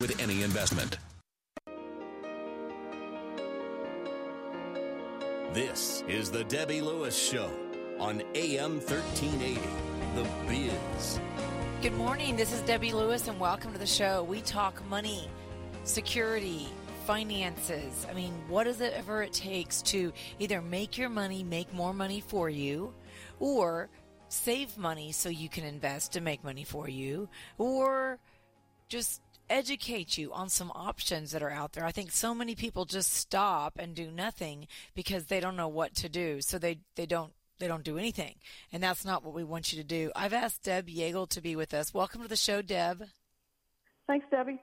with any investment. This is the Debbie Lewis Show on AM 1380. The Biz. Good morning. This is Debbie Lewis, and welcome to the show. We talk money, security, finances. I mean, what is it ever it takes to either make your money make more money for you, or save money so you can invest to make money for you, or just educate you on some options that are out there. I think so many people just stop and do nothing because they don't know what to do. So they, they don't they don't do anything. And that's not what we want you to do. I've asked Deb Yeagle to be with us. Welcome to the show, Deb. Thanks, Debbie.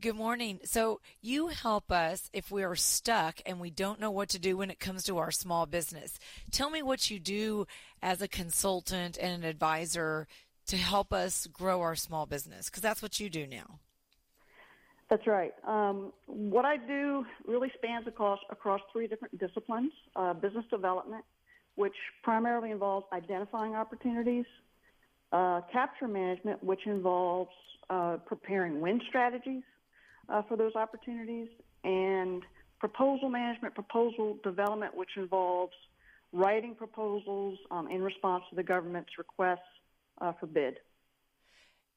Good morning. So you help us if we are stuck and we don't know what to do when it comes to our small business. Tell me what you do as a consultant and an advisor to help us grow our small business because that's what you do now. That's right. Um, what I do really spans across across three different disciplines: uh, business development, which primarily involves identifying opportunities; uh, capture management, which involves uh, preparing win strategies uh, for those opportunities; and proposal management, proposal development, which involves writing proposals um, in response to the government's requests uh, for bid.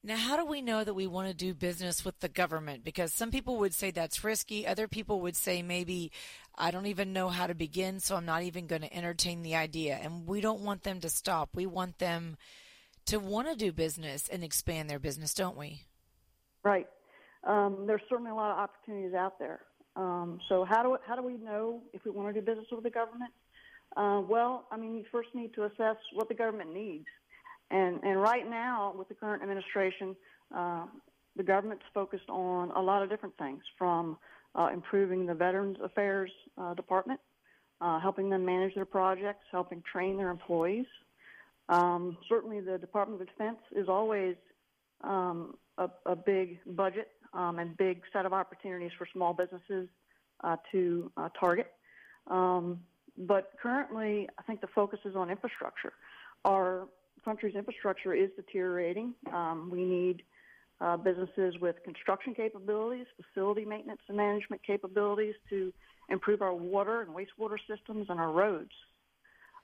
Now, how do we know that we want to do business with the government? Because some people would say that's risky. Other people would say maybe I don't even know how to begin, so I'm not even going to entertain the idea. And we don't want them to stop. We want them to want to do business and expand their business, don't we? Right. Um, there's certainly a lot of opportunities out there. Um, so how do how do we know if we want to do business with the government? Uh, well, I mean, you first need to assess what the government needs. And, and right now, with the current administration, uh, the government's focused on a lot of different things, from uh, improving the Veterans Affairs uh, Department, uh, helping them manage their projects, helping train their employees. Um, certainly, the Department of Defense is always um, a, a, big budget um, and big set of opportunities for small businesses uh, to uh, target. Um, but currently, I think the focus is on infrastructure. Our country's infrastructure is deteriorating. Um, we need uh, businesses with construction capabilities, facility maintenance and management capabilities to improve our water and wastewater systems and our roads.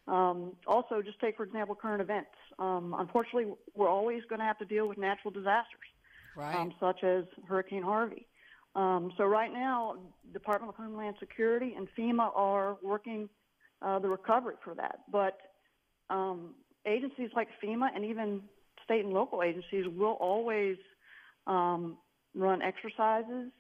Um, also, just take, for example, current events. Um, unfortunately, we're always going to have to deal with natural disasters, right. um, such as Hurricane Harvey. Um, so right now, Department of Homeland Security and FEMA are working uh, the recovery for that. But um, agencies like FEMA and even state and local agencies will always um, run exercises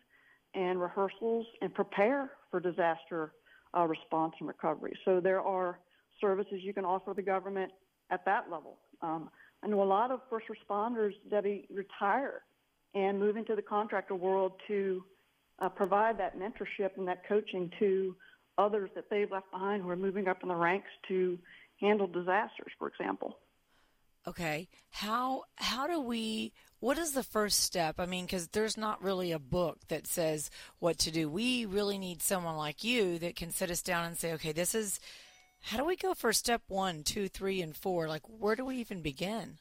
and rehearsals and prepare for disaster uh, response and recovery. So there are services you can offer the government at that level. Um, I know a lot of first responders, Debbie, retire and move into the contractor world to uh, provide that mentorship and that coaching to others that they've left behind who are moving up in the ranks to handle disasters, for example. Okay, how how do we? What is the first step? I mean, because there's not really a book that says what to do. We really need someone like you that can sit us down and say, okay, this is. How do we go for step one, two, three, and four? Like, where do we even begin?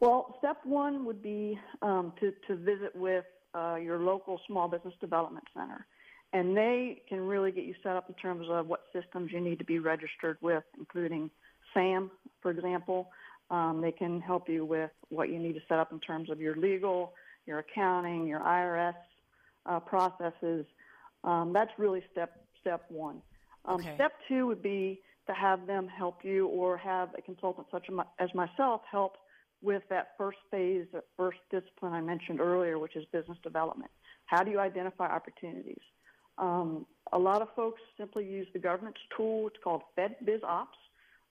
Well, step one would be um, to, to visit with uh, your local small business development center and they can really get you set up in terms of what systems you need to be registered with, including SAM, for example. Um, they can help you with what you need to set up in terms of your legal, your accounting, your IRS uh, processes. Um, that's really step step one. Um, okay. Step two would be to have them help you, or have a consultant such as myself help with that first phase, that first discipline I mentioned earlier, which is business development. How do you identify opportunities? Um, a lot of folks simply use the government's tool. It's called FedBizOpps,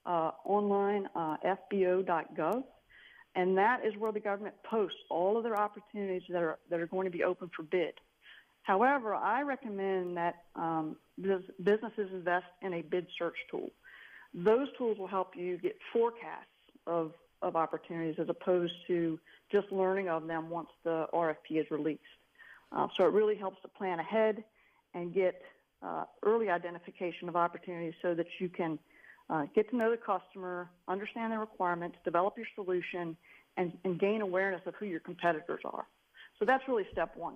uh, online, uh, fbo.gov. And that is where the government posts all of their opportunities that are, that are going to be open for bid. However, I recommend that um, businesses invest in a bid search tool. Those tools will help you get forecasts of, of opportunities as opposed to just learning of them once the RFP is released. Uh, so it really helps to plan ahead and get uh, early identification of opportunities so that you can uh, get to know the customer, understand their requirements, develop your solution, and, and, gain awareness of who your competitors are. So that's really step one.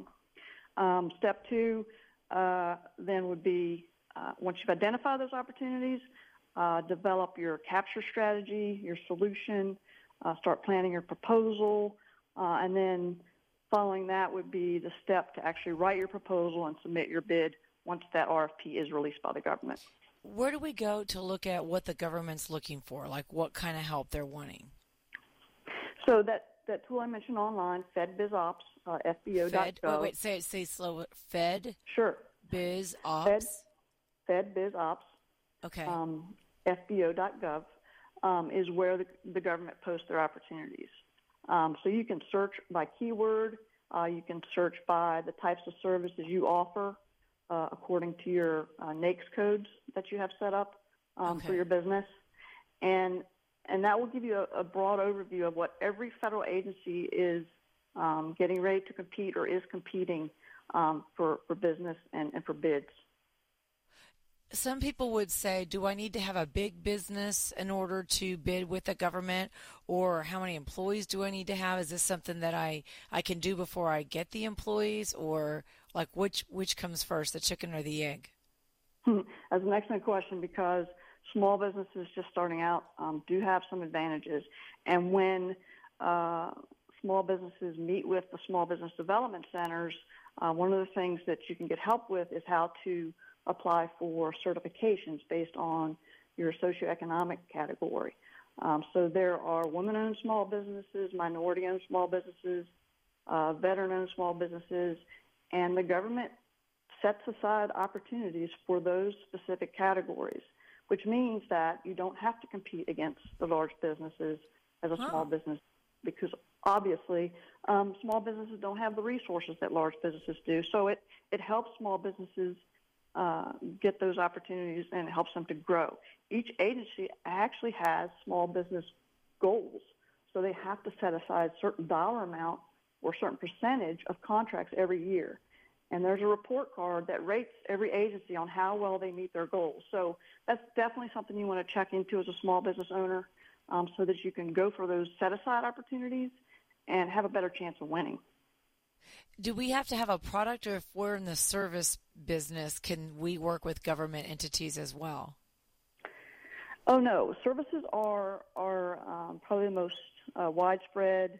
Um, step two uh, then would be uh, once you've identified those opportunities, uh, develop your capture strategy, your solution, uh, start planning your proposal, and then following that would be the step to actually write your proposal and submit your bid once that RFP is released by the government. Where do we go to look at what the government's looking for, like what kind of help they're wanting? So that, that tool I mentioned online, FedBizOpps, uh, FBO.gov. Fed, wait, wait, say it, say slow. Fed. Sure. Biz Ops. Fed, FedBizOpps. Okay. Um, FBO.gov um, is where the, the government posts their opportunities. Um, so you can search by keyword. Uh, you can search by the types of services you offer uh, according to your uh, NAICS codes that you have set up um, okay. for your business, and and that will give you a, a broad overview of what every federal agency is um, getting ready to compete or is competing um, for for business and, and for bids some people would say, do I need to have a big business in order to bid with the government? Or how many employees do I need to have? Is this something that I, I can do before I get the employees? Or like which, which comes first, the chicken or the egg? Hmm. That's an excellent question because small businesses just starting out um, do have some advantages. And when uh, small businesses meet with the small business development centers, uh, one of the things that you can get help with is how to apply for certifications based on your socioeconomic category. Um, so there are women-owned small businesses, minority-owned small businesses, uh, veteran-owned small businesses, and the government sets aside opportunities for those specific categories, which means that you don't have to compete against the large businesses as a huh. small business because obviously um, small businesses don't have the resources that large businesses do. So it, it helps small businesses – uh, get those opportunities and helps them to grow. Each agency actually has small business goals, so they have to set aside a certain dollar amount or certain percentage of contracts every year. And there's a report card that rates every agency on how well they meet their goals. So that's definitely something you want to check into as a small business owner um, so that you can go for those set aside opportunities and have a better chance of winning do we have to have a product or if we're in the service business can we work with government entities as well? Oh no. Services are are um, probably the most uh, widespread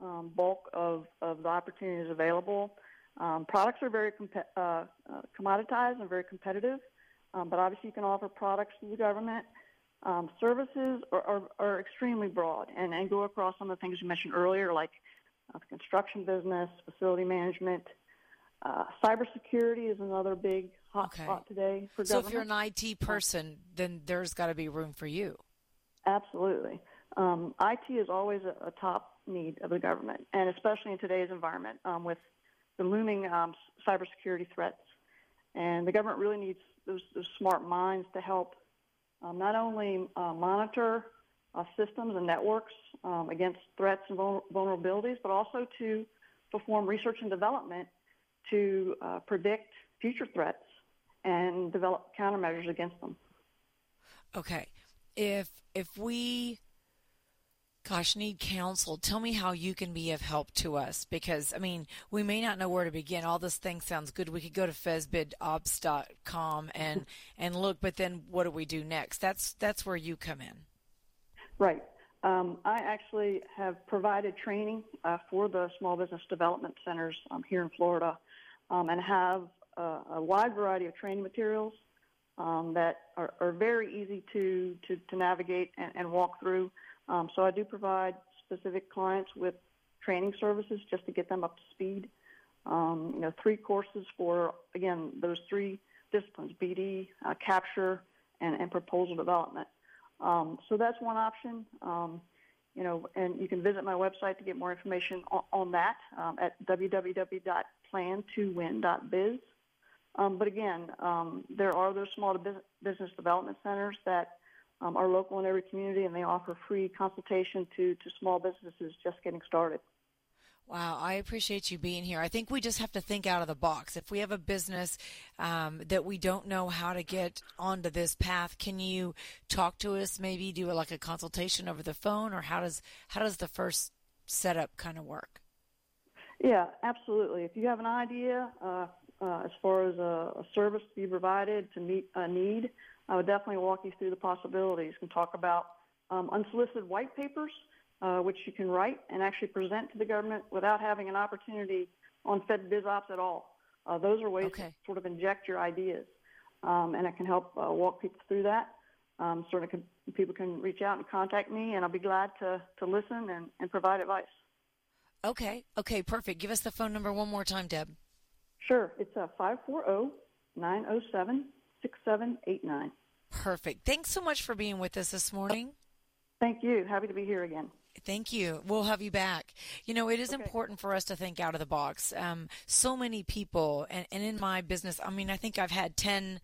um, bulk of, of the opportunities available. Um, products are very comp- uh, uh, commoditized and very competitive. Um, but obviously you can offer products to the government. Um, services are, are, are, extremely broad and, and go across some of the things you mentioned earlier like uh, the construction business, facility management. Uh, cybersecurity is another big hot okay. spot today for government so government. if you're an IT person, then there's got to be room for you. Absolutely. Um, IT is always a, a, top need of the government, and especially in today's environment um, with the looming um, cybersecurity threats. And the government really needs those, those smart minds to help um, not only uh, monitor uh, systems and networks um, against threats and vulnerabilities, but also to perform research and development to uh, predict future threats and develop countermeasures against them. Okay, if if we gosh need counsel tell me how you can be of help to us because i mean we may not know where to begin. All this thing sounds good. We could go to fedbizopps.com and and look but then what do we do next? That's that's where you come in Right. Um, I actually have provided training uh, for the small business development centers um, here in Florida um, and have uh, a wide variety of training materials um, that are, are, very easy to, to, to navigate and, and, walk through. Um, so I do provide specific clients with training services just to get them up to speed. Um, you know, three courses for, again, those three disciplines, BD, uh, capture, and, and proposal development. Um, so that's one option. Um, you know, and you can visit my website to get more information on, on that um, at www.plantowin.biz. Um, but again, um, there are those small business development centers that um, are local in every community, and they offer free consultation to, to small businesses just getting started. Wow, I appreciate you being here. I think we just have to think out of the box. If we have a business um, that we don't know how to get onto this path, can you talk to us? Maybe do like a consultation over the phone, or how does how does the first setup kind of work? Yeah, absolutely. If you have an idea uh, uh, as far as a, a, service to be provided to meet a need, I would definitely walk you through the possibilities and talk about um, unsolicited white papers, uh, which you can write and actually present to the government without having an opportunity on Fed BizOpps at all. Uh, those are ways okay. to sort of inject your ideas, um, and it can help uh, walk people through that. Um, certainly, can, people can reach out and contact me, and I'll be glad to, to listen and, and provide advice. Okay, okay, perfect. Give us the phone number one more time, Deb. Sure. It's uh, 540 907 6789. Perfect. Thanks so much for being with us this morning. Thank you. Happy to be here again. Thank you. We'll have you back. You know, it is okay. important for us to think out of the box. Um, so many people, and, and in my business, I mean, I think I've had 10,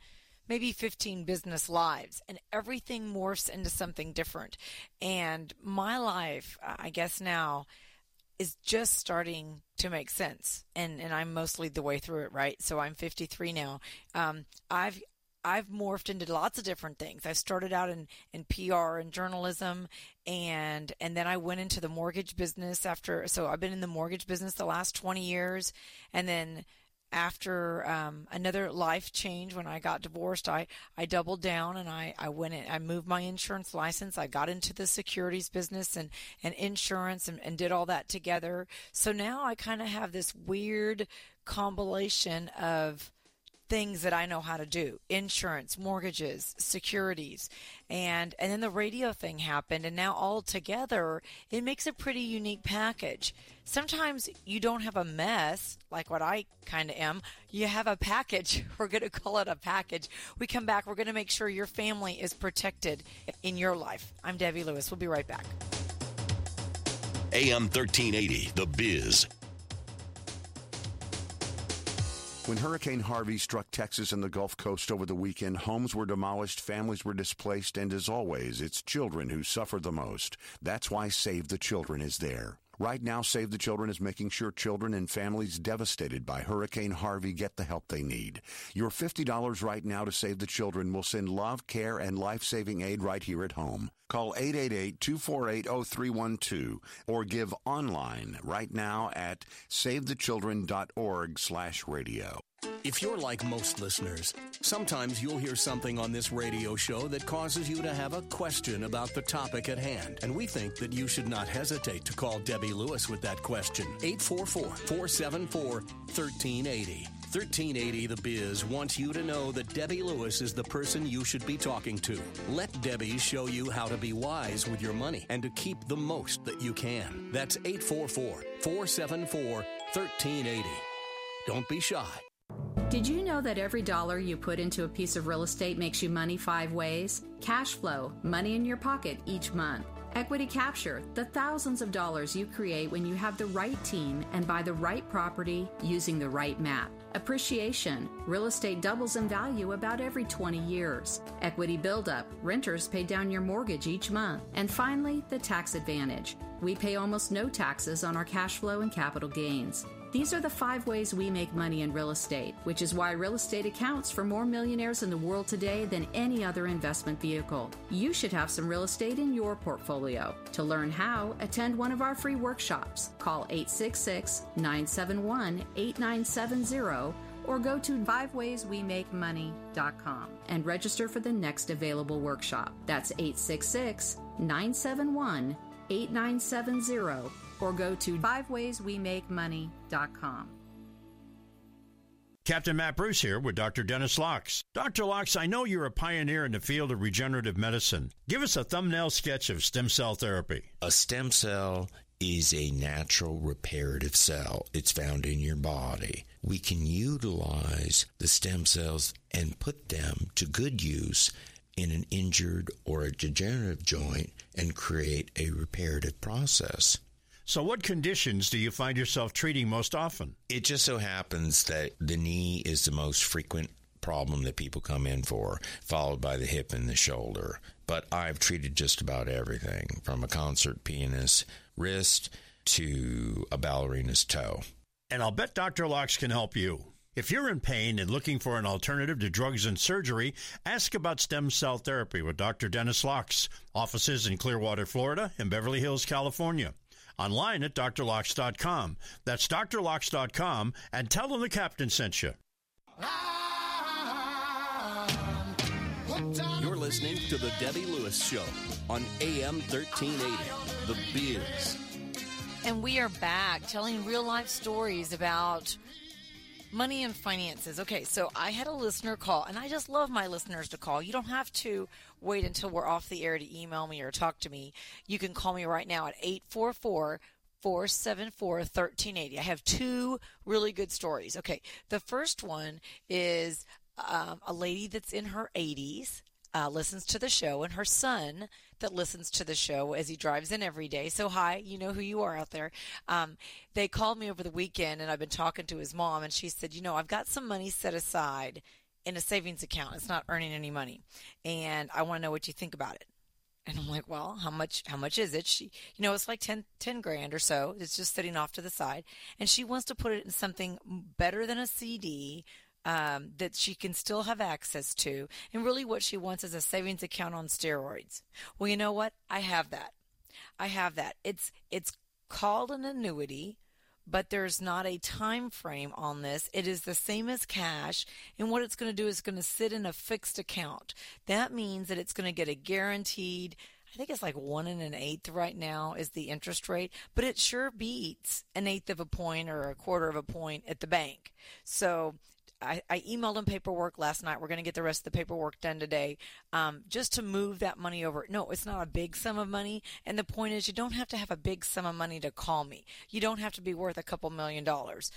maybe 15 business lives, and everything morphs into something different. And my life, I guess now, is just starting to make sense and and I'm mostly the way through it right so I'm 53 now um, I've I've morphed into lots of different things. I started out in, in PR and journalism and and then I went into the mortgage business after so I've been in the mortgage business the last 20 years and then after um, another life change when I got divorced, I, I doubled down and I, I went in, I moved my insurance license. I got into the securities business and, and insurance and, and did all that together. So now I kind of have this weird compilation of things that I know how to do insurance, mortgages, securities. And, and then the radio thing happened. And now all together, it makes a pretty unique package. Sometimes you don't have a mess like what I kind of am. You have a package. We're going to call it a package. We come back. We're going to make sure your family is protected in your life. I'm Debbie Lewis. We'll be right back. AM 1380, The Biz. When Hurricane Harvey struck Texas and the Gulf Coast over the weekend, homes were demolished, families were displaced, and as always, it's children who suffer the most. That's why Save the Children is there. Right now, Save the Children is making sure children and families devastated by Hurricane Harvey get the help they need. Your $50 right now to Save the Children will send love, care, and life-saving aid right here at home. Call 888-248-0312 or give online right now at savethechildren.org slash radio. If you're like most listeners, sometimes you'll hear something on this radio show that causes you to have a question about the topic at hand. And we think that you should not hesitate to call Debbie Lewis with that question. 844 474 1380. 1380 The Biz wants you to know that Debbie Lewis is the person you should be talking to. Let Debbie show you how to be wise with your money and to keep the most that you can. That's 844 474 1380. Don't be shy. Did you know that every dollar you put into a piece of real estate makes you money five ways? Cash flow, money in your pocket each month. Equity capture, the thousands of dollars you create when you have the right team and buy the right property using the right map. Appreciation, real estate doubles in value about every 20 years. Equity buildup, renters pay down your mortgage each month. And finally, the tax advantage. We pay almost no taxes on our cash flow and capital gains. These are the five ways we make money in real estate, which is why real estate accounts for more millionaires in the world today than any other investment vehicle. You should have some real estate in your portfolio. To learn how, attend one of our free workshops. Call 866 971 8970 or go to fivewayswemakemoney.com and register for the next available workshop. That's 866 971 8970 or go to fivewayswemakemoney.com. Captain Matt Bruce here with Dr. Dennis Lox. Dr. Lox, I know you're a pioneer in the field of regenerative medicine. Give us a thumbnail sketch of stem cell therapy. A stem cell is a natural reparative cell. It's found in your body. We can utilize the stem cells and put them to good use in an injured or a degenerative joint and create a reparative process. So, what conditions do you find yourself treating most often? It just so happens that the knee is the most frequent problem that people come in for, followed by the hip and the shoulder. But I've treated just about everything from a concert pianist wrist to a ballerina's toe. And I'll bet Dr. Lox can help you. If you're in pain and looking for an alternative to drugs and surgery, ask about stem cell therapy with Dr. Dennis Lox. Offices in Clearwater, Florida, and Beverly Hills, California. online at drlox.com. That's drlox.com and tell them the captain sent you. You're listening to The Debbie Lewis Show on AM 1380. The Biz. And we are back telling real life stories about money and finances. Okay, so I had a listener call, and I just love my listeners to call. You don't have to wait until we're off the air to email me or talk to me. You can call me right now at 844 474 1380. I have two really good stories. Okay, the first one is um, a lady that's in her 80s. Uh, listens to the show, and her son that listens to the show as he drives in every day. So, hi, you know who you are out there. Um, they called me over the weekend, and I've been talking to his mom, and she said, You know, I've got some money set aside in a savings account. It's not earning any money, and I want to know what you think about it. And I'm like, well, how much? How much is it? She, you know, it's like 10, 10 grand or so. It's just sitting off to the side, and she wants to put it in something better than a CD, um, that she can still have access to. And really, what she wants is a savings account on steroids. Well, you know what? I have that. I have that. It's it's called an annuity, but there's not a time frame on this. It is the same as cash, and what it's going to do is going to sit in a fixed account. That means that it's going to get a guaranteed. I think it's like one and an eighth right now is the interest rate, but it sure beats an eighth of a point or a quarter of a point at the bank. So I, I, emailed them paperwork last night. We're going to get the rest of the paperwork done today, um, just to move that money over. No, it's not a big sum of money, and the point is, you don't have to have a big sum of money to call me. You don't have to be worth a couple million dollars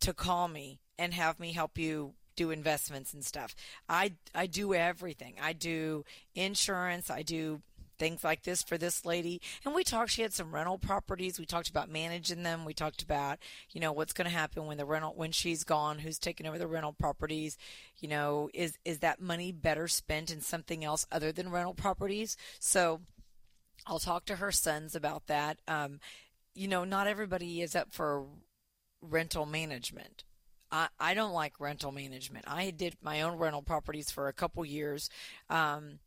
to call me and have me help you do investments and stuff. I I do everything. I do insurance. I do things like this for this lady. And we talked, she had some rental properties. We talked about managing them. We talked about, you know, what's going to happen when the rental, when she's gone, who's taking over the rental properties. You know, is, is that money better spent in something else other than rental properties? So I'll talk to her sons about that. Um, you know, not everybody is up for rental management. I, I don't like rental management. I did my own rental properties for a couple years. Um,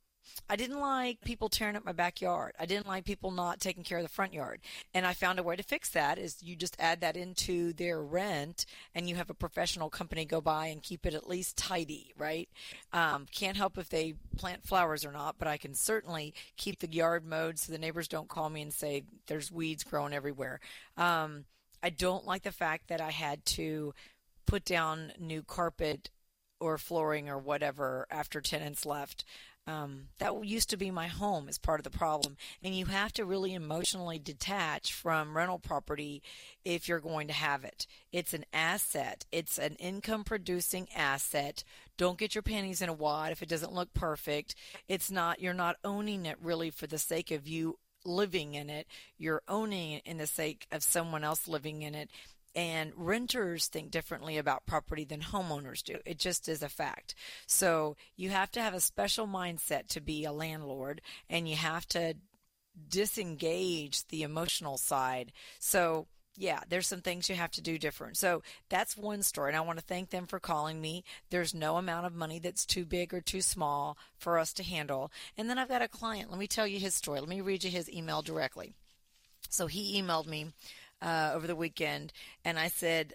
I didn't like people tearing up my backyard. I didn't like people not taking care of the front yard. And I found a way to fix that is you just add that into their rent and you have a professional company go by and keep it at least tidy, right? Um, can't help if they plant flowers or not, but I can certainly keep the yard mowed so the neighbors don't call me and say there's weeds growing everywhere. Um, I don't like the fact that I had to put down new carpet or flooring or whatever after tenants left. Um, that used to be my home is part of the problem. And you have to really emotionally detach from rental property if you're going to have it. It's an asset, it's an income producing asset. Don't get your panties in a wad if it doesn't look perfect. It's not, you're not owning it really for the sake of you living in it. You're owning it in the sake of someone else living in it and renters think differently about property than homeowners do. It just is a fact. So you have to have a special mindset to be a landlord and you have to disengage the emotional side. So yeah, there's some things you have to do different. So that's one story. And I want to thank them for calling me. There's no amount of money that's too big or too small for us to handle. And then I've got a client. Let me tell you his story. Let me read you his email directly. So he emailed me uh, over the weekend, and I said,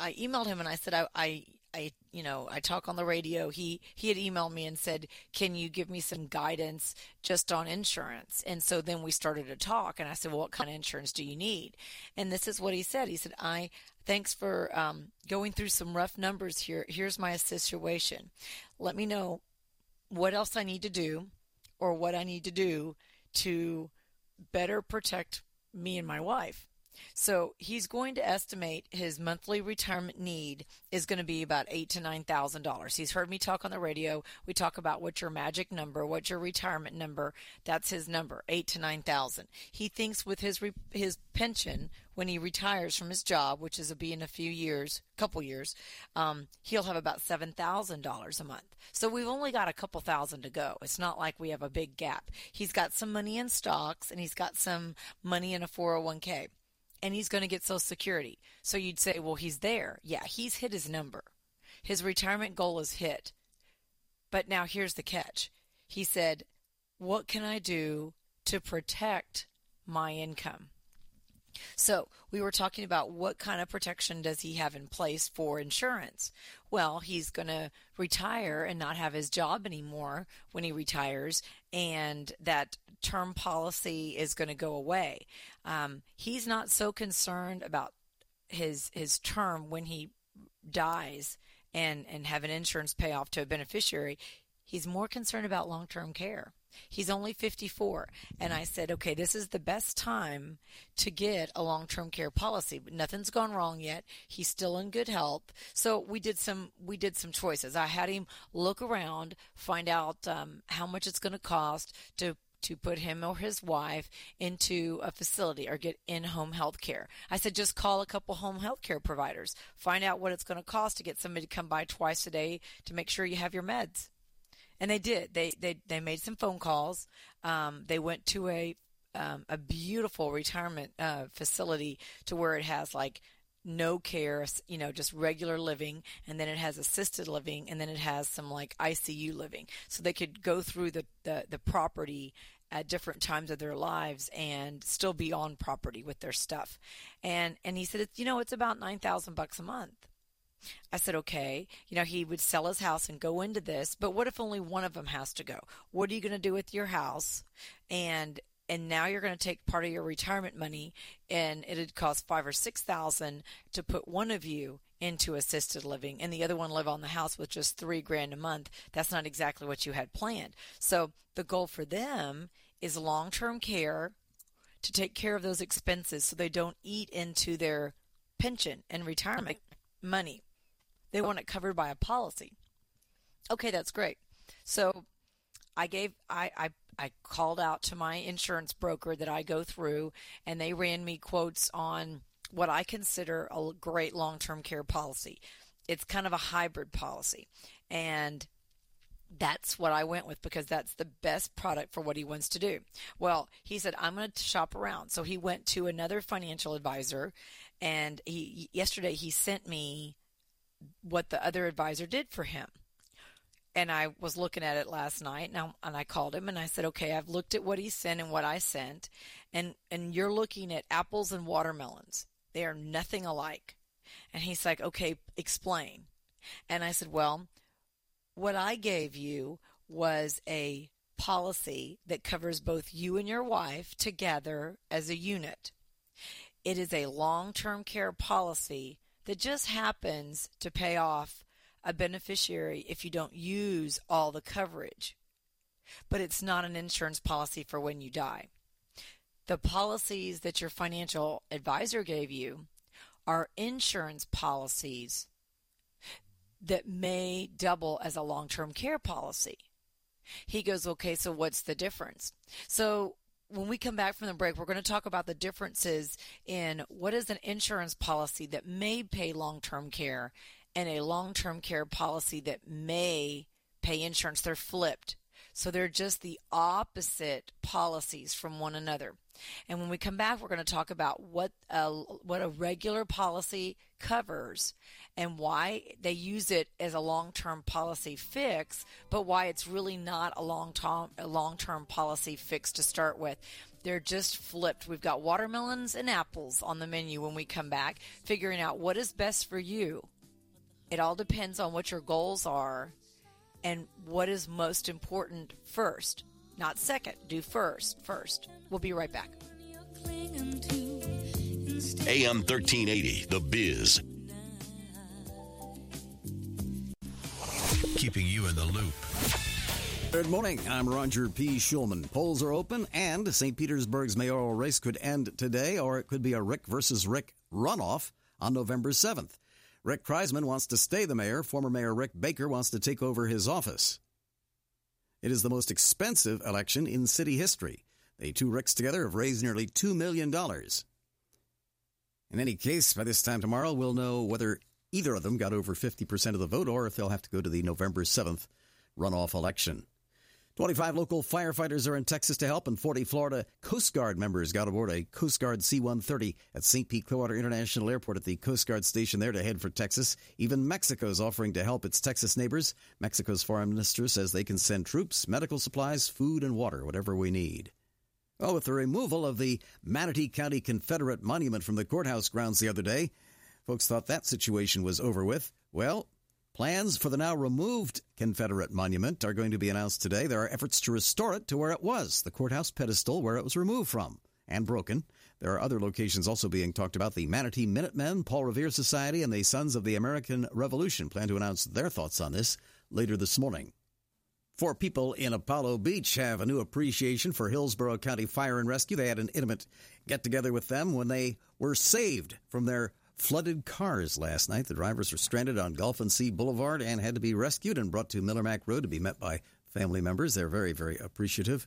I emailed him and I said, I, I, I, you know, I talk on the radio. He he had emailed me and said, "Can you give me some guidance just on insurance?" And so then we started to talk, and I said, "Well, what kind of insurance do you need?" And this is what he said. He said, "I thanks for um, going through some rough numbers here. Here's my situation. Let me know what else I need to do, or what I need to do to better protect me and my wife." So he's going to estimate his monthly retirement need is going to be about eight to nine thousand dollars. He's heard me talk on the radio. We talk about what's your magic number, what's your retirement number. That's his number, eight to nine thousand. He thinks with his re- his pension when he retires from his job, which is a be in a few years, couple years, um, he'll have about seven thousand dollars a month. So we've only got a couple thousand to go. It's not like we have a big gap. He's got some money in stocks and he's got some money in a 401k and he's going to get Social Security. So you'd say, well, he's there. Yeah, he's hit his number. His retirement goal is hit. But now here's the catch. He said, what can I do to protect my income? So, we were talking about what kind of protection does he have in place for insurance? Well, he's going to retire and not have his job anymore when he retires, and that term policy is going to go away. Um, he's not so concerned about his his term when he dies and and have an insurance payoff to a beneficiary. He's more concerned about long term care. He's only 54. And I said, okay, this is the best time to get a long term care policy. But nothing's gone wrong yet. He's still in good health. So we did some, we did some choices. I had him look around, find out um, how much it's going to cost to to put him or his wife into a facility or get in-home health care. I said just call a couple home health care providers. Find out what it's going to cost to get somebody to come by twice a day to make sure you have your meds and they did. They they they made some phone calls. Um, they went to a um, a beautiful retirement uh, facility to where it has like no care, you know, just regular living, and then it has assisted living, and then it has some like ICU living. So they could go through the the, the property at different times of their lives and still be on property with their stuff. And and he said, it's, you know, it's about nine thousand bucks a month. I said, okay, you know, he would sell his house and go into this, but what if only one of them has to go? What are you going to do with your house? And and now you're going to take part of your retirement money and it'd cost five or six thousand to put one of you into assisted living and the other one live on the house with just three grand a month that's not exactly what you had planned so the goal for them is long-term care to take care of those expenses so they don't eat into their pension and retirement money they want it covered by a policy. Okay, that's great. So I gave I, I I called out to my insurance broker that I go through and they ran me quotes on what I consider a great long-term care policy. It's kind of a hybrid policy. And that's what I went with because that's the best product for what he wants to do. Well, he said I'm going to shop around. So he went to another financial advisor and he yesterday he sent me what the other advisor did for him. And I was looking at it last night and I, and I called him and I said, okay, I've looked at what he sent and what I sent. And, and you're looking at apples and watermelons. They are nothing alike. And he's like, okay, explain. And I said, well, what I gave you was a policy that covers both you and your wife together as a unit. It is a long term care policy that just happens to pay off a beneficiary if you don't use all the coverage. But it's not an insurance policy for when you die. The policies that your financial advisor gave you are insurance policies that may double as a long term care policy. He goes, okay, so what's the difference? So when we come back from the break, we're going to talk about the differences in what is an insurance policy that may pay long term care and a long term care policy that may pay insurance. They're flipped. So they're just the opposite policies from one another. And when we come back, we're going to talk about what a, what a regular policy covers and why they use it as a long-term policy fix, but why it's really not a long-term a long-term policy fix to start with. They're just flipped. We've got watermelons and apples on the menu when we come back, figuring out what is best for you. It all depends on what your goals are and what is most important first. Not second, do first, first. We'll be right back. AM 1380, The Biz. keeping you in the loop. Good morning. I'm Roger P. Schulman. Polls are open, and St. Petersburg's mayoral race could end today, or it could be a Rick versus Rick runoff on November 7th. Rick Kriseman wants to stay the mayor. Former Mayor Rick Baker wants to take over his office. It is the most expensive election in city history. The two Ricks together have raised nearly $2 million. In any case, by this time tomorrow, we'll know whether either of them got over 50% of the vote or if they'll have to go to the November 7th runoff election. 25 local firefighters are in Texas to help, and 40 Florida Coast Guard members got aboard a Coast Guard C 130 at St. Pete Clearwater International Airport at the Coast Guard station there to head for Texas. Even Mexico is offering to help its Texas neighbors. Mexico's foreign minister says they can send troops, medical supplies, food, and water, whatever we need. Well, with the removal of the Manatee County Confederate Monument from the courthouse grounds the other day, folks thought that situation was over with. Well, plans for the now removed Confederate monument are going to be announced today. There are efforts to restore it to where it was, the courthouse pedestal where it was removed from and broken. There are other locations also being talked about. The Manatee Minutemen, Paul Revere Society, and the Sons of the American Revolution plan to announce their thoughts on this later this morning. Four people in Apollo Beach have a new appreciation for Hillsborough County Fire and Rescue. They had an intimate get together with them when they were saved from their flooded cars last night. The drivers were stranded on Golf and Sea Boulevard and had to be rescued and brought to Miller Mac Road to be met by family members. They're very, very appreciative.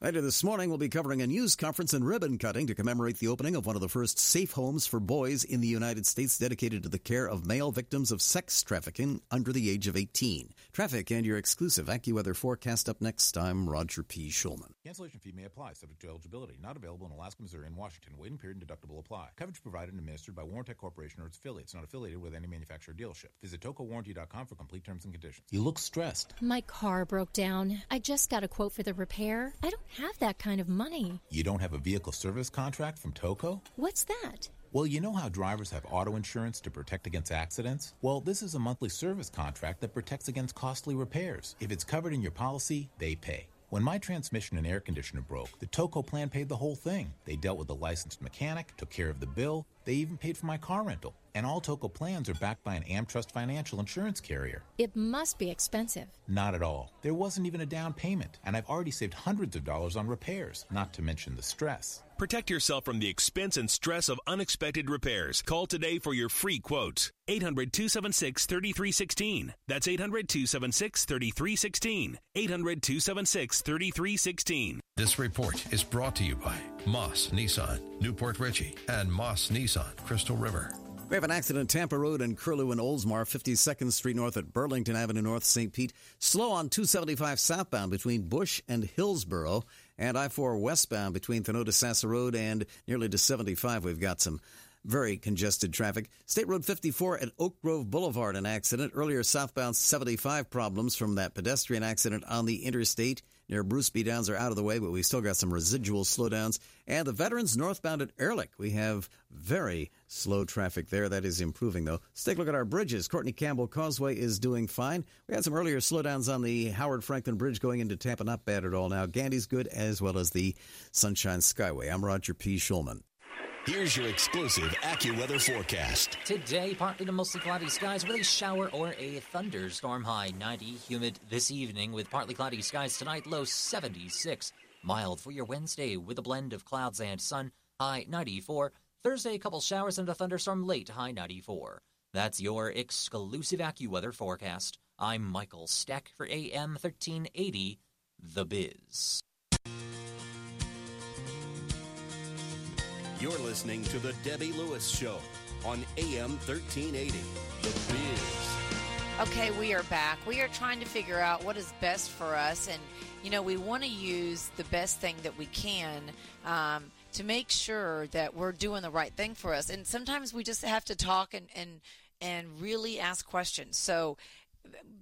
Later this morning, we'll be covering a news conference and ribbon cutting to commemorate the opening of one of the first safe homes for boys in the United States dedicated to the care of male victims of sex trafficking under the age of 18. Traffic and your exclusive AccuWeather forecast up next. I'm Roger P. Schulman. Cancellation fee may apply, subject to eligibility. Not available in Alaska, Missouri, and Washington. Waiting period and deductible apply. Coverage provided and administered by Warrantech Corporation or its affiliates, not affiliated with any manufacturer dealership. Visit TocoWarranty.com for complete terms and conditions. You look stressed. My car broke down. I just got a quote for the repair. I don't have that kind of money. You don't have a vehicle service contract from Toco? What's that? Well, you know how drivers have auto insurance to protect against accidents? Well, this is a monthly service contract that protects against costly repairs. If it's covered in your policy, they pay. When my transmission and air conditioner broke, the Toco plan paid the whole thing. They dealt with a licensed mechanic, took care of the bill, they even paid for my car rental. And all Toco plans are backed by an AmTrust financial insurance carrier. It must be expensive. Not at all. There wasn't even a down payment, and I've already saved hundreds of dollars on repairs, not to mention the stress. Protect yourself from the expense and stress of unexpected repairs. Call today for your free quote. 800 276 3316. That's 800 276 3316. 800 276 3316. This report is brought to you by Moss Nissan, New Port Richey, and Moss Nissan, Crystal River. We have an accident Tampa Road and Curlew and Oldsmar, 52nd Street North at Burlington Avenue North, St. Pete. Slow on 275 southbound between Bush and Hillsborough, and I 4 westbound between Thonotosassa Road and nearly to 75. We've got some very congested traffic. State Road 54 at Oak Grove Boulevard, an accident. Earlier, southbound 75 problems from that pedestrian accident on the interstate near Bruce B. Downs are out of the way, but we still got some residual slowdowns. And the veterans northbound at Ehrlich, we have very slow traffic there. That is improving, though. Let's take a look at our bridges. Courtney Campbell Causeway is doing fine. We had some earlier slowdowns on the Howard Frankland Bridge going into Tampa. Not bad at all now. Gandy's good, as well as the Sunshine Skyway. I'm Roger P. Schulman. Here's your exclusive AccuWeather forecast. Today, partly to mostly cloudy skies with a shower or a thunderstorm high 90. Humid this evening with partly cloudy skies tonight, low 76. Mild for your Wednesday with a blend of clouds and sun, high 94. Thursday, a couple showers and a thunderstorm late, high 94. That's your exclusive AccuWeather forecast. I'm Michael Steck for AM 1380, The Biz. You're listening to The Debbie Lewis Show on AM 1380. The Biz. Okay, we are back. We are trying to figure out what is best for us. And, you know, we want to use the best thing that we can um, to make sure that we're doing the right thing for us. And sometimes we just have to talk and, and, and really ask questions. So,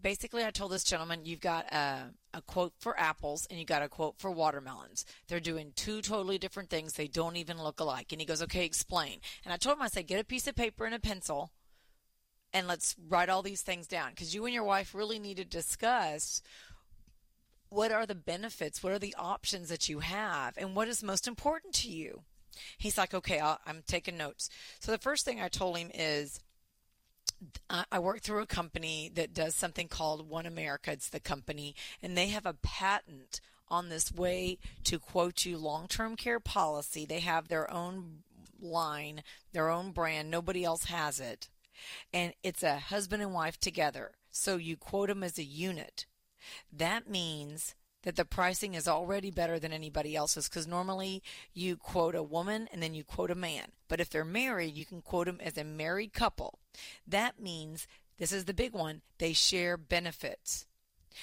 basically, I told this gentleman, you've got a, a, quote for apples and you got a quote for watermelons. They're doing two totally different things. They don't even look alike. And he goes, okay, explain. And I told him, I said, get a piece of paper and a pencil and let's write all these things down because you and your wife really need to discuss what are the benefits, what are the options that you have, and what is most important to you. He's like, okay, i am taking notes. So the first thing I told him is, I work through a company that does something called OneAmerica. It's the company, and they have a patent on this way to quote you long term care policy. They have their own line, their own brand. Nobody else has it. And it's a husband and wife together. So you quote them as a unit. That means that the pricing is already better than anybody else's because normally you quote a woman and then you quote a man. But if they're married, you can quote them as a married couple. That means this is the big one they share benefits.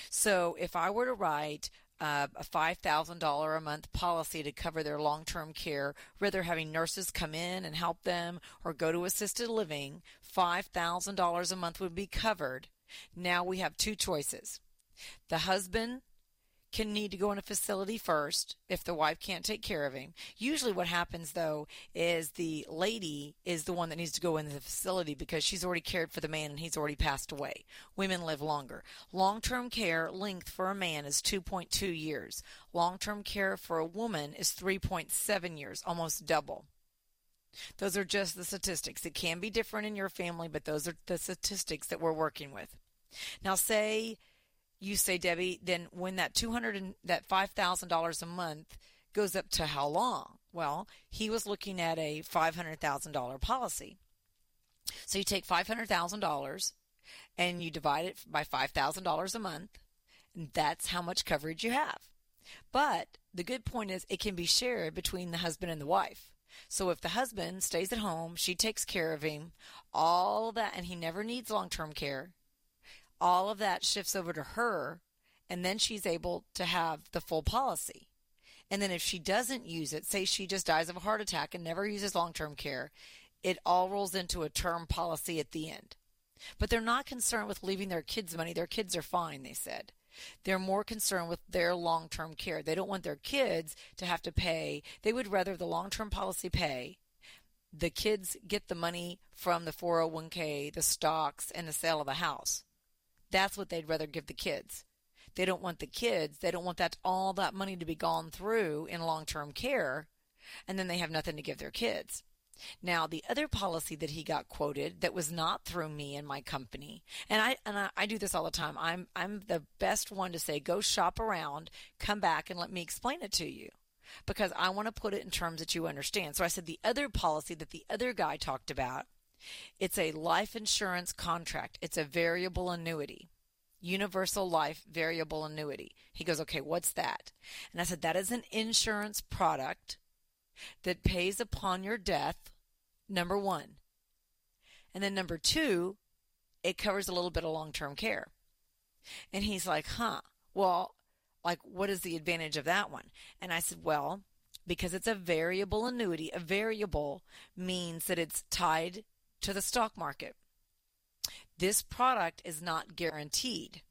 So if I were to write uh, a $5,000 a month policy to cover their long term care, whether having nurses come in and help them or go to assisted living, $5,000 a month would be covered. Now we have two choices. The husband can need to go in a facility first if the wife can't take care of him. Usually, what happens though is the lady is the one that needs to go in the facility because she's already cared for the man and he's already passed away. Women live longer. Long term care length for a man is 2.2 years, long term care for a woman is 3.7 years, almost double. Those are just the statistics. It can be different in your family, but those are the statistics that we're working with. Now, say you say, Debbie, then when that two hundred and that five thousand dollars a month goes up to how long? Well, he was looking at a five hundred thousand dollar policy. So you take five hundred thousand dollars and you divide it by five thousand dollars a month, and that's how much coverage you have. But the good point is it can be shared between the husband and the wife. So if the husband stays at home, she takes care of him, all that, and he never needs long term care, all of that shifts over to her, and then she's able to have the full policy. And then if she doesn't use it, say she just dies of a heart attack and never uses long term care, it all rolls into a term policy at the end. But they're not concerned with leaving their kids money. Their kids are fine, they said. They're more concerned with their long term care. They don't want their kids to have to pay. They would rather the long term policy pay. The kids get the money from the 401k, the stocks, and the sale of the house. That's what they'd rather give the kids. They don't want the kids, they don't want that all that money to be gone through in long-term care and then they have nothing to give their kids. Now, the other policy that he got quoted that was not through me and my company, and I and I, I, do this all the time. I'm I'm the best one to say go shop around, come back and let me explain it to you. Because I want to put it in terms that you understand. So I said the other policy that the other guy talked about it's a life insurance contract. It's a variable annuity. Universal life variable annuity. He goes, okay, what's that? And I said, that is an insurance product that pays upon your death, number one. And then number two, it covers a little bit of long term care. And he's like, huh, well, like, what is the advantage of that one? And I said, well, because it's a variable annuity. A variable means that it's tied to the stock market. This product is not guaranteed.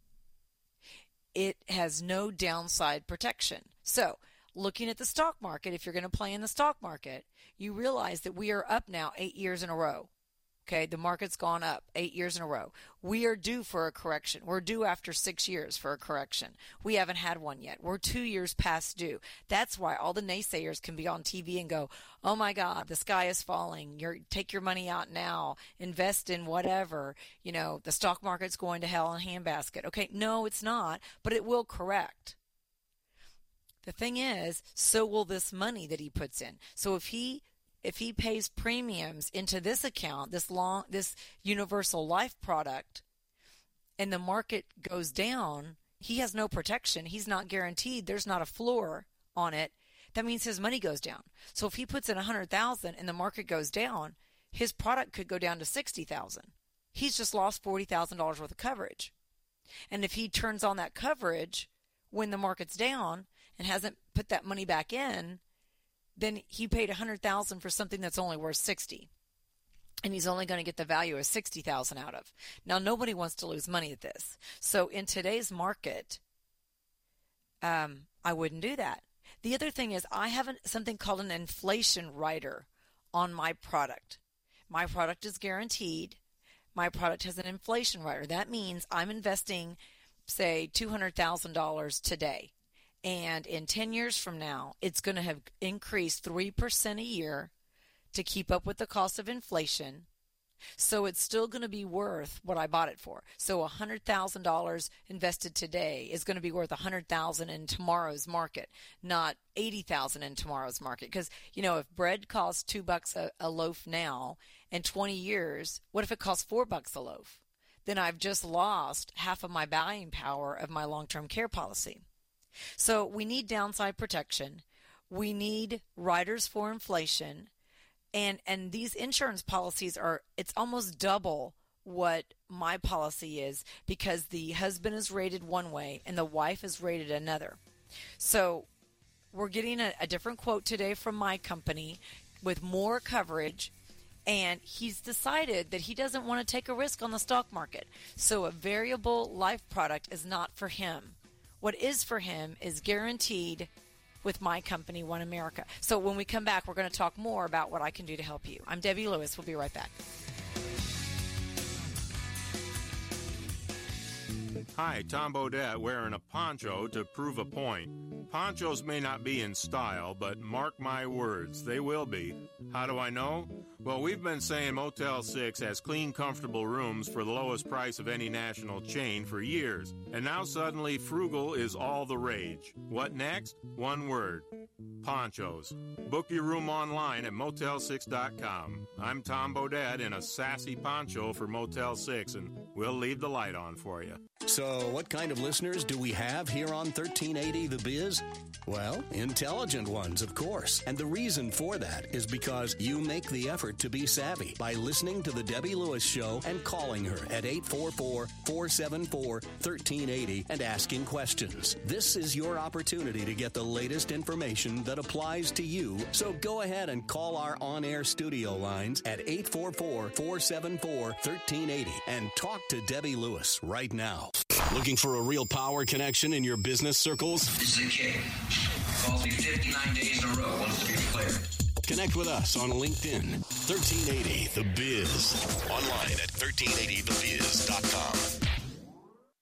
It has no downside protection. So, looking at the stock market, if you're going to play in the stock market, you realize that we are up now eight years in a row. Okay, the market's gone up eight years in a row. We are due for a correction. We're due after six years for a correction. We haven't had one yet. We're two years past due. That's why all the naysayers can be on TV and go, "Oh my God, the sky is falling. You're take your money out now. Invest in whatever. You know, the stock market's going to hell in a handbasket." Okay, no, it's not, but it will correct. The thing is, so will this money that he puts in. So if he if he pays premiums into this account, this long, this universal life product, and the market goes down, he has no protection. He's not guaranteed. There's not a floor on it. That means his money goes down. So if he puts in a hundred thousand and the market goes down, his product could go down to sixty thousand. He's just lost forty thousand dollars worth of coverage. And if he turns on that coverage when the market's down and hasn't put that money back in, then he paid a hundred thousand for something that's only worth sixty and he's only going to get the value of 60,000 out of. Now nobody wants to lose money at this. So in today's market um, I wouldn't do that. The other thing is I have something called an inflation rider on my product. My product is guaranteed. My product has an inflation rider. That means I'm investing say $200,000 today and in 10 years from now, it's going to have increased 3% a year to keep up with the cost of inflation. So it's still going to be worth what I bought it for. So $100,000 invested today is going to be worth 100,000 in tomorrow's market, not 80,000 in tomorrow's market because you know, if bread costs 2 bucks a, a loaf now in 20 years, what if it costs 4 bucks a loaf? Then I've just lost half of my buying power of my long-term care policy. So we need downside protection. We need riders for inflation. And and these insurance policies are it's almost double what my policy is because the husband is rated one way and the wife is rated another. So we're getting a, a different quote today from my company with more coverage and he's decided that he doesn't want to take a risk on the stock market. So a variable life product is not for him What is for him is guaranteed with my company, OneAmerica. So when we come back, we're going to talk more about what I can do to help you. I'm Debbie Lewis. We'll be right back. Hi, Tom Bodett wearing a poncho to prove a point. Ponchos may not be in style, but mark my words, they will be. How do I know? Well, we've been saying Motel 6 has clean, comfortable rooms for the lowest price of any national chain for years. And now suddenly frugal is all the rage. What next? One word. Ponchos. Book your room online at motel6.com. I'm Tom Bodett in a sassy poncho for Motel 6 and we'll leave the light on for you. So, what kind of listeners do we have here on 1380 The Biz? Well, intelligent ones, of course. And the reason for that is because you make the effort to be savvy by listening to The Debbie Lewis Show and calling her at 844 474 1380 and asking questions. This is your opportunity to get the latest information that applies to you. So go ahead and call our on air studio lines at 844 474 1380 and talk to Debbie Lewis right now. Looking for a real power connection in your business circles? This is a kid. Calls me 59 days in a row, wants to be player. Connect with us on LinkedIn. 1380 The Biz. Online at 1380thebiz.com.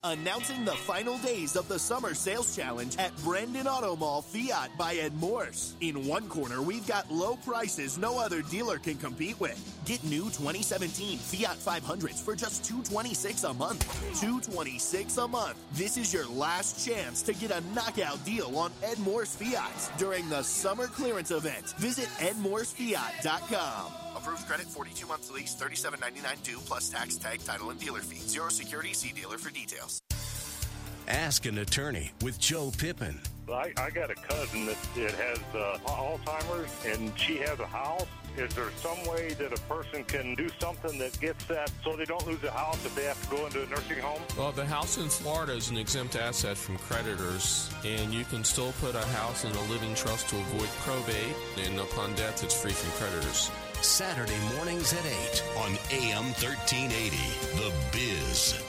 Announcing the final days of the Summer Sales Challenge at Brandon Auto Mall Fiat by Ed Morse. In one corner, we've got low prices no other dealer can compete with. Get new 2017 Fiat 500s for just 226 a month. 226 a month. This is your last chance to get a knockout deal on Ed Morse Fiats during the summer clearance event. Visit edmorsefiat.com. Approved credit 42 months lease, 37.99 due plus tax, tag, title, and dealer fee. Zero security. See dealer for details. Ask an attorney with Joe Pippin. I, I got a cousin that, that has uh, Alzheimer's and she has a house. Is there some way that a person can do something that gets that so they don't lose the house if they have to go into a nursing home? Well, the house in Florida is an exempt asset from creditors, and you can still put a house in a living trust to avoid probate, and upon death, it's free from creditors. Saturday mornings at 8 on AM 1380. The Biz.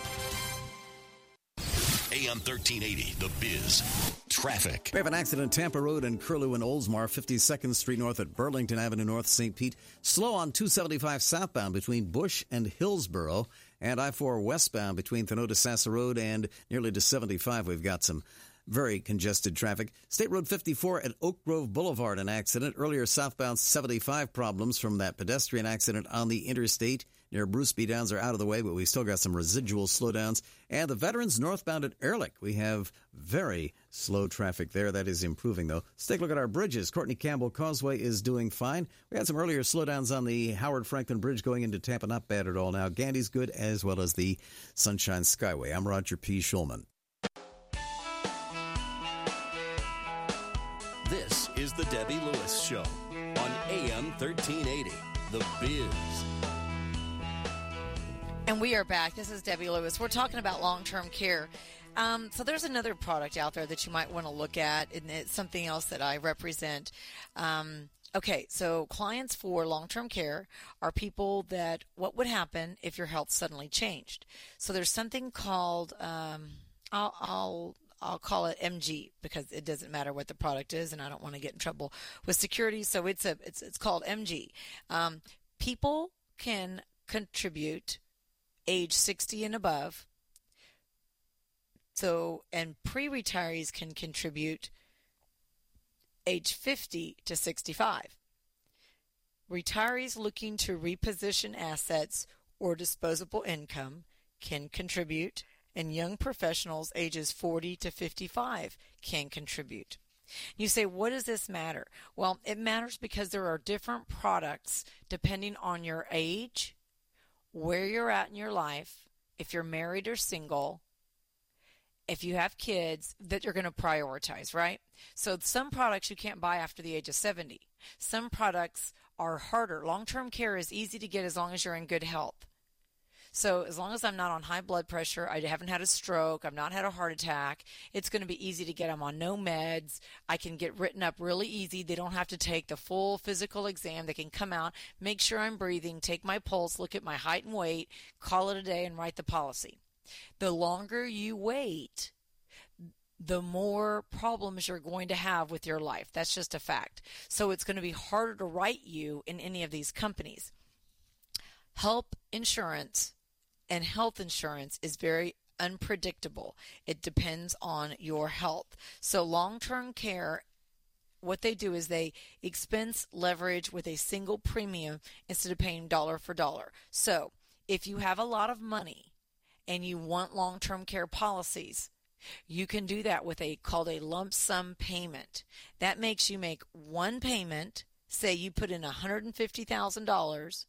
AM 1380. The Biz. Traffic. We have an accident Tampa Road and Curlew and Oldsmar, 52nd Street North at Burlington Avenue North, St. Pete. Slow on 275 southbound between Busch and Hillsborough. And I 4 westbound between Thonotosassa Road and nearly to 75. We've got some very congested traffic. State Road 54 at Oak Grove Boulevard, an accident. Earlier, southbound 75 problems from that pedestrian accident on the interstate near Bruce B. Downs are out of the way, but we still got some residual slowdowns. And the veterans northbound at Ehrlich, we have very slow traffic there. That is improving, though. Let's take a look at our bridges. Courtney Campbell Causeway is doing fine. We had some earlier slowdowns on the Howard Frankland Bridge going into Tampa. Not bad at all now. Gandy's good, as well as the Sunshine Skyway. I'm Roger P. Schulman. Is the Debbie Lewis Show on AM 1380. The Biz. And we are back. This is Debbie Lewis. We're talking about long term care. Um, so there's another product out there that you might want to look at, and it's something else that I represent. Um, okay, so clients for long term care are people that what would happen if your health suddenly changed. So there's something called um, I'll, I'll I'll call it MG because it doesn't matter what the product is, and I don't want to get in trouble with security. So it's a it's it's called MG. Um, people can contribute age 60 and above. So and pre-retirees can contribute age 50 to 65. Retirees looking to reposition assets or disposable income can contribute and young professionals ages 40 to 55 can contribute. You say, what does this matter? Well, it matters because there are different products depending on your age, where you're at in your life, if you're married or single, if you have kids, that you're going to prioritize, right? So some products you can't buy after the age of 70. Some products are harder. Long term care is easy to get as long as you're in good health. So as long as I'm not on high blood pressure, I haven't had a stroke, I've not had a heart attack, it's going to be easy to get. I'm on no meds. I can get written up really easy. They don't have to take the full physical exam. They can come out, make sure I'm breathing, take my pulse, look at my height and weight, call it a day and write the policy. The longer you wait, the more problems you're going to have with your life. That's just a fact. So it's going to be harder to write you in any of these companies. Help insurance and health insurance is very unpredictable. It depends on your health. So long term care what they do is they expense leverage with a single premium instead of paying dollar for dollar. So, if you have a lot of money and you want long-term care policies, you can do that with a called a lump sum payment. That makes you make one payment, say you put in $150,000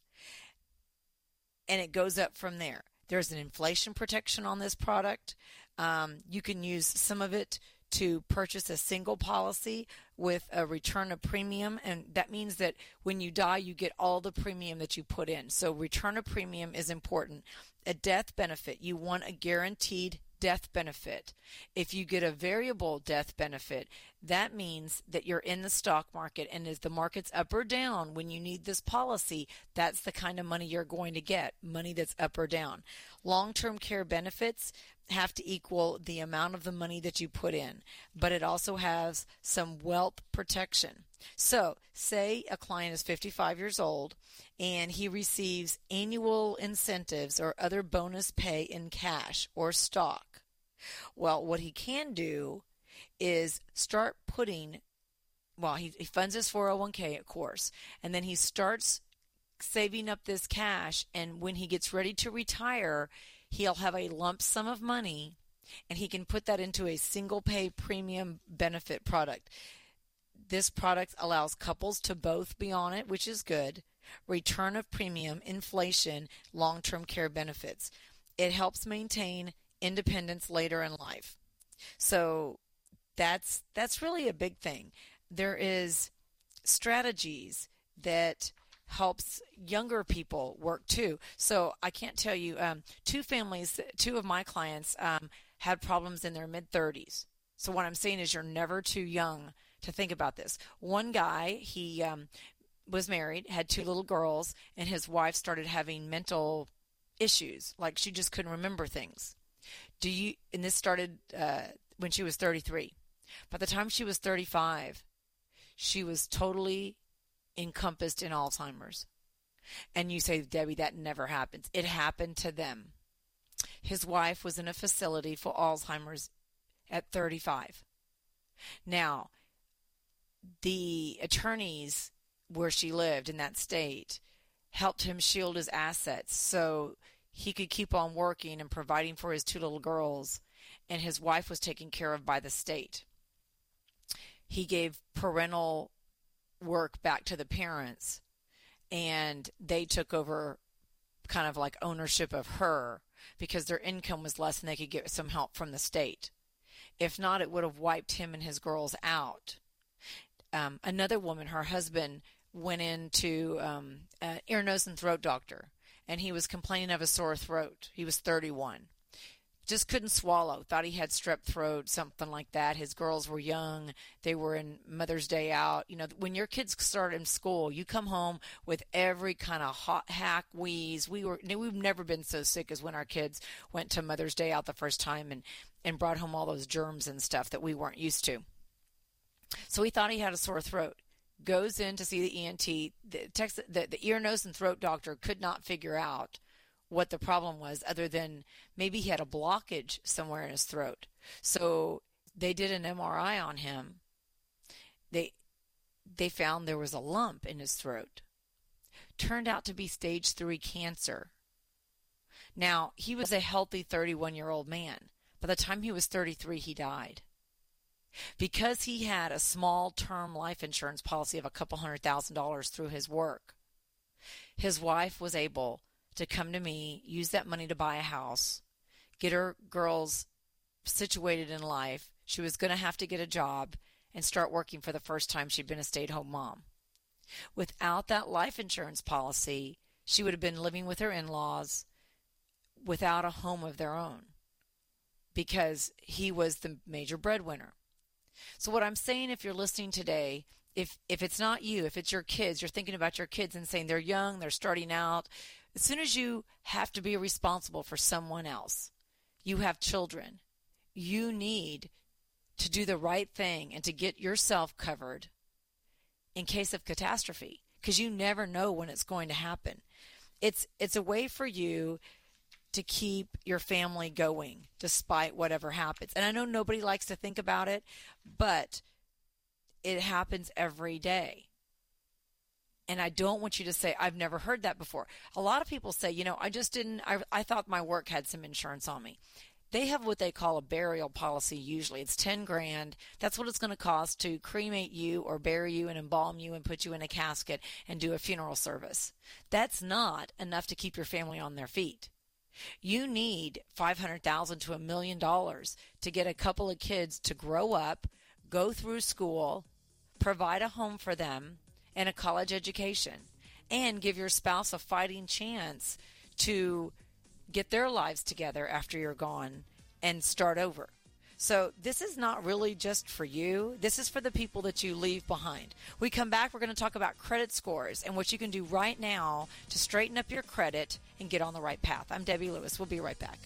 and it goes up from there. There's an inflation protection on this product. Um, you can use some of it to purchase a single policy with a return of premium and that means that when you die you get all the premium that you put in so return of premium is important a death benefit you want a guaranteed death benefit. If you get a variable death benefit, that means that you're in the stock market and as the market's up or down when you need this policy, that's the kind of money you're going to get, money that's up or down. Long-term care benefits have to equal the amount of the money that you put in, but it also has some wealth protection. So, say a client is 55 years old and he receives annual incentives or other bonus pay in cash or stock. Well, what he can do is start putting, well, he, he funds his 401k, of course, and then he starts saving up this cash. And when he gets ready to retire, he'll have a lump sum of money and he can put that into a single pay premium benefit product. This product allows couples to both be on it, which is good. Return of premium, inflation, long term care benefits. It helps maintain independence later in life. So that's that's really a big thing. There is strategies that helps younger people work too. So I can't tell you. Um, two families, two of my clients um, had problems in their mid 30s. So what I'm saying is, you're never too young to think about this. One guy, he um, was married, had two little girls, and his wife started having mental issues, like she just couldn't remember things do you and this started uh, when she was 33 by the time she was 35 she was totally encompassed in alzheimer's. And you say debbie that never happens. It happened to them. His wife was in a facility for alzheimer's at 35 now the attorneys where she lived in that state helped him shield his assets. So he could keep on working and providing for his two little girls, and his wife was taken care of by the state. He gave parental work back to the parents, and they took over kind of like ownership of her because their income was less and they could get some help from the state. If not, it would have wiped him and his girls out. Um, another woman, her husband, went into um, an ear, nose, and throat doctor and he was complaining of a sore throat. He was 31. Just couldn't swallow. Thought he had strep throat, something like that. His girls were young. They were in Mother's Day out. You know, when your kids start in school, you come home with every kind of hot hack wheeze. We were we've never been so sick as when our kids went to Mother's Day out the first time and and brought home all those germs and stuff that we weren't used to. So he thought he had a sore throat goes in to see the ENT. The, text, the, the ear, nose, and throat doctor could not figure out what the problem was, other than maybe he had a blockage somewhere in his throat. So they did an MRI on him. They they found there was a lump in his throat. Turned out to be stage three cancer. Now he was a healthy 31 year old man. By the time he was 33, he died. Because he had a small term life insurance policy of a couple hundred thousand dollars through his work, his wife was able to come to me, use that money to buy a house, get her girls situated in life. She was going to have to get a job and start working for the first time she'd been a stay at home mom. Without that life insurance policy, she would have been living with her in laws without a home of their own because he was the major breadwinner. So what I'm saying if you're listening today, if if it's not you, if it's your kids, you're thinking about your kids and saying they're young, they're starting out, as soon as you have to be responsible for someone else, you have children, you need to do the right thing and to get yourself covered in case of catastrophe because you never know when it's going to happen. It's it's a way for you to keep your family going despite whatever happens. And I know nobody likes to think about it, but it happens every day. And I don't want you to say, I've never heard that before. A lot of people say, you know, I just didn't, I, I thought my work had some insurance on me. They have what they call a burial policy usually. It's 10 grand. That's what it's going to cost to cremate you or bury you and embalm you and put you in a casket and do a funeral service. That's not enough to keep your family on their feet. You need 500,000 to a million dollars to get a couple of kids to grow up, go through school, provide a home for them and a college education and give your spouse a fighting chance to get their lives together after you're gone and start over. So this is not really just for you. This is for the people that you leave behind. We come back, we're going to talk about credit scores and what you can do right now to straighten up your credit and get on the right path. I'm Debbie Lewis. We'll be right back.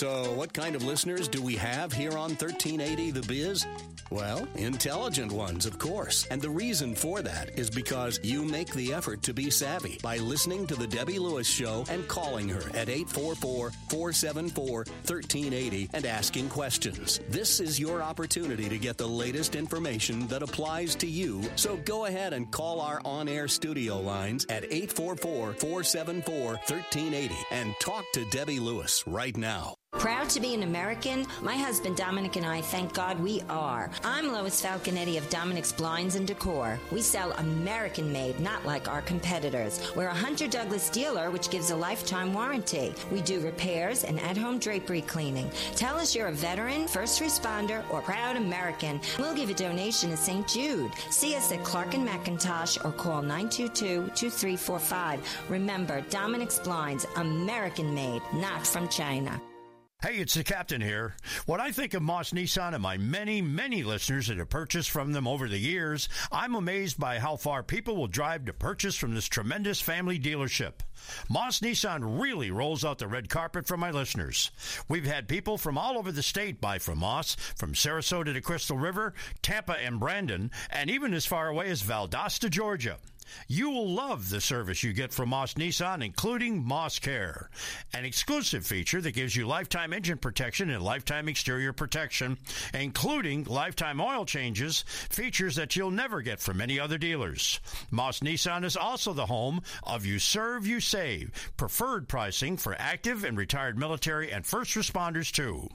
So, what kind of listeners do we have here on 1380 The Biz? Well, intelligent ones, of course. And the reason for that is because you make the effort to be savvy by listening to The Debbie Lewis Show and calling her at 844 474 1380 and asking questions. This is your opportunity to get the latest information that applies to you. So go ahead and call our on air studio lines at 844 474 1380 and talk to Debbie Lewis right now. Proud to be an American? My husband Dominic and I, thank God we are. I'm Lois Falconetti of Dominic's Blinds and Decor. We sell American made, not like our competitors. We're a Hunter Douglas dealer, which gives a lifetime warranty. We do repairs and at home drapery cleaning. Tell us you're a veteran, first responder, or proud American. We'll give a donation to St. Jude. See us at Clark and McIntosh or call 922 2345. Remember, Dominic's Blinds, American made, not from China. Hey, it's the captain here. When I think of Moss Nissan and my many, many listeners that have purchased from them over the years, I'm amazed by how far people will drive to purchase from this tremendous family dealership. Moss Nissan really rolls out the red carpet for my listeners. We've had people from all over the state buy from Moss, from Sarasota to Crystal River, Tampa and Brandon, and even as far away as Valdosta, Georgia. You will love the service you get from Moss Nissan, including Moss Care, an exclusive feature that gives you lifetime engine protection and lifetime exterior protection, including lifetime oil changes, features that you'll never get from any other dealers. Moss Nissan is also the home of You Serve, You Save, preferred pricing for active and retired military and first responders, too.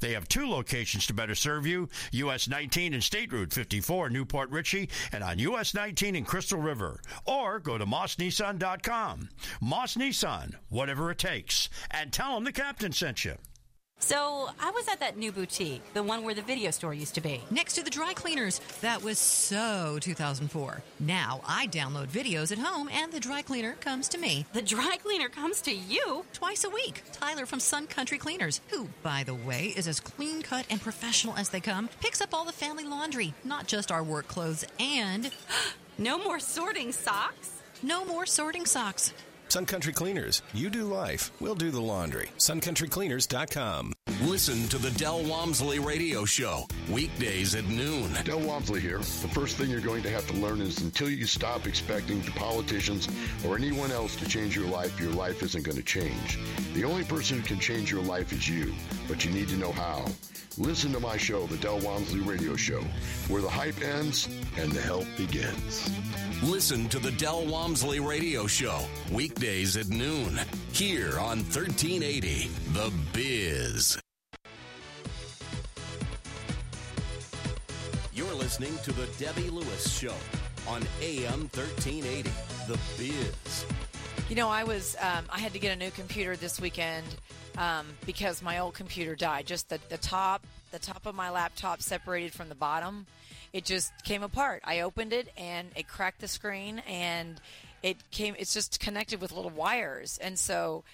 They have two locations to better serve you US 19 and State Route 54, New Port Richey, and on US 19 in Crystal River. Or go to mossnissan.com. Moss Nissan, whatever it takes. And tell them the captain sent you. So I was at that new boutique, the one where the video store used to be. Next to the dry cleaners. That was so 2004. Now I download videos at home and the dry cleaner comes to me. The dry cleaner comes to you? Twice a week. Tyler from Sun Country Cleaners, who, by the way, is as clean cut and professional as they come, picks up all the family laundry, not just our work clothes, and. no more sorting socks? No more sorting socks. Sun Country Cleaners. You do life, we'll do the laundry. SunCountryCleaners.com. Listen to the Del Walmsley Radio Show, weekdays at noon. Del Walmsley here. The first thing you're going to have to learn is until you stop expecting the politicians or anyone else to change your life, your life isn't going to change. The only person who can change your life is you, but you need to know how. Listen to my show, The Del Walmsley Radio Show, where the hype ends and the help begins. Listen to the Del Walmsley Radio Show, weekdays at noon, here on 1380 The Biz. You're listening to the Debbie Lewis Show on AM 1380 The Biz. You know, I was um, I had to get a new computer this weekend um, because my old computer died. Just the, the top the top of my laptop separated from the bottom. It just came apart. I opened it and it cracked the screen and it came. It's just connected with little wires, and so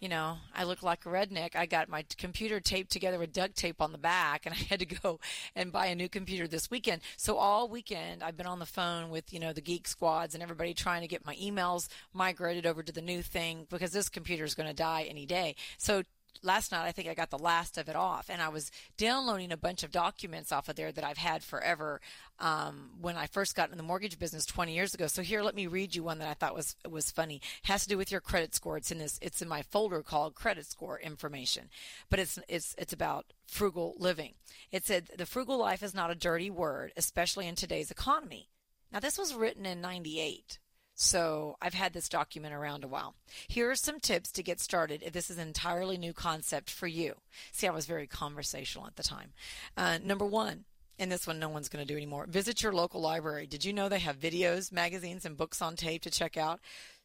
you know, I look like a redneck. I got my computer taped together with duct tape on the back, and I had to go and buy a new computer this weekend. So all weekend, I've been on the phone with you know the geek squads and everybody trying to get my emails migrated over to the new thing because this computer is going to die any day. So last night I think I got the last of it off, and I was downloading a bunch of documents off of there that I've had forever um, when I first got in the mortgage business 20 years ago. So here, let me read you one that I thought was was funny. It has to do with your credit score. It's in this. It's in my folder called credit score information, but it's it's it's about frugal living. It said the frugal life is not a dirty word, especially in today's economy. Now this was written in 98. So I've had this document around a while. Here are some tips to get started if this is an entirely new concept for you. See, I was very conversational at the time. Uh, number one, and this one no one's going to do anymore. Visit your local library. Did you know they have videos, magazines, and books on tape to check out?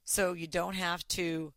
So you don't have to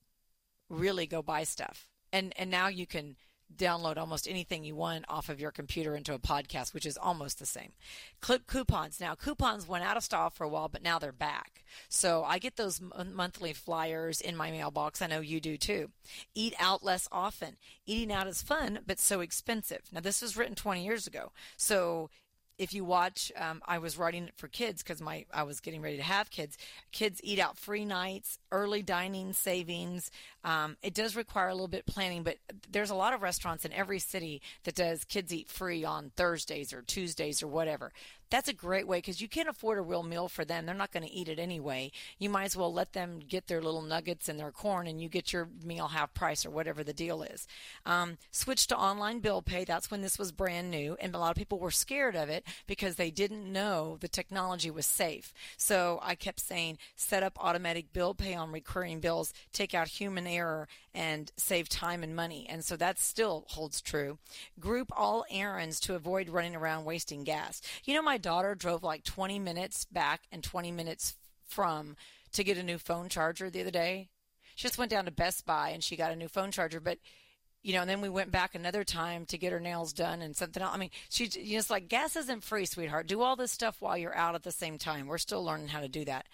really go buy stuff. And and now you can download almost anything you want off of your computer into a podcast, which is almost the same. Clip coupons. Now, coupons went out of style for a while, but now they're back. So I get those m- monthly flyers in my mailbox. I know you do too. Eat out less often. Eating out is fun, but so expensive. Now, this was written 20 years ago. So if you watch, um, I was writing it for kids because my I was getting ready to have kids. Kids eat out free nights, early dining savings. Um, it does require a little bit planning, but there's a lot of restaurants in every city that does kids eat free on Thursdays or Tuesdays or whatever that's a great way because you can't afford a real meal for them. They're not going to eat it anyway. You might as well let them get their little nuggets and their corn, and you get your meal half price or whatever the deal is. Um, switch to online bill pay. That's when this was brand new, and a lot of people were scared of it because they didn't know the technology was safe. So I kept saying, set up automatic bill pay on recurring bills, take out human error, and save time and money. And so that still holds true. Group all errands to avoid running around wasting gas. You know, my daughter drove like 20 minutes back and 20 minutes from to get a new phone charger the other day. She just went down to Best Buy and she got a new phone charger, but you know, and then we went back another time to get her nails done and something else. I mean, she, know, like gas isn't free, sweetheart. Do all this stuff while you're out at the same time. We're still learning how to do that.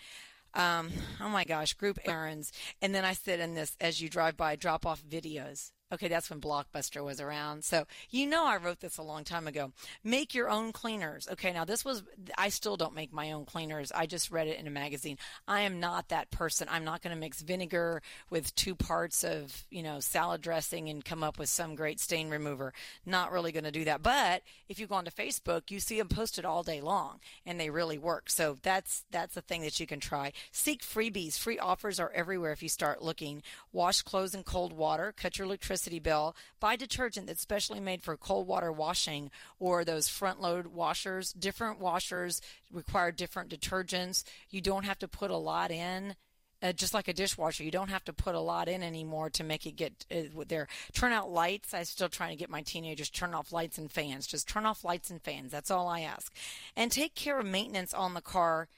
Um, oh my gosh, group errands. And then I said in this, as you drive by, drop off videos. Okay, that's when Blockbuster was around. So you know I wrote this a long time ago. Make your own cleaners. Okay, now this was I still don't make my own cleaners. I just read it in a magazine. I am not that person. I'm not going to mix vinegar with two parts of, you know, salad dressing and come up with some great stain remover. Not really going to do that. But if you go onto Facebook, you see them posted all day long and they really work. So that's that's a thing that you can try. Seek freebies. Free offers are everywhere if you start looking. Wash clothes in cold water, cut your electricity electricity bill, buy detergent that's specially made for cold water washing or those front load washers. Different washers require different detergents. You don't have to put a lot in. Uh, just like a dishwasher, you don't have to put a lot in anymore to make it get uh, there. Turn out lights. I'm still trying to get my teenagers turn off lights and fans. Just turn off lights and fans. That's all I ask. And take care of maintenance on the car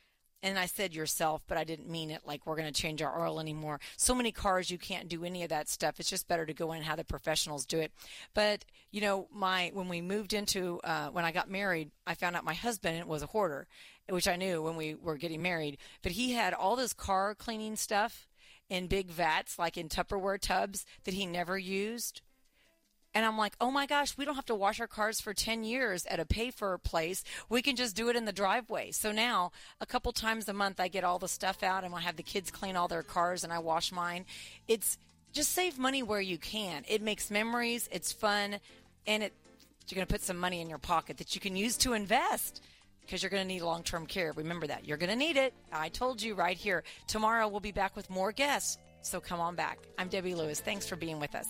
and I said yourself, but I didn't mean it like we're going to change our oil anymore. So many cars, you can't do any of that stuff. It's just better to go in and have the professionals do it. But, you know, my, when we moved into, uh, when I got married, I found out my husband was a hoarder, which I knew when we were getting married, but he had all this car cleaning stuff in big vats, like in Tupperware tubs that he never used. And I'm like, oh my gosh, we don't have to wash our cars for 10 years at a pay for place. We can just do it in the driveway. So now, a couple times a month, I get all the stuff out and I have the kids clean all their cars and I wash mine. It's just save money where you can. It makes memories, it's fun, and it, you're going to put some money in your pocket that you can use to invest because you're going to need long term care. Remember that. You're going to need it. I told you right here. Tomorrow, we'll be back with more guests. So come on back. I'm Debbie Lewis. Thanks for being with us.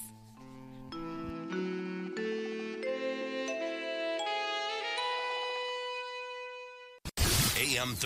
AM 30.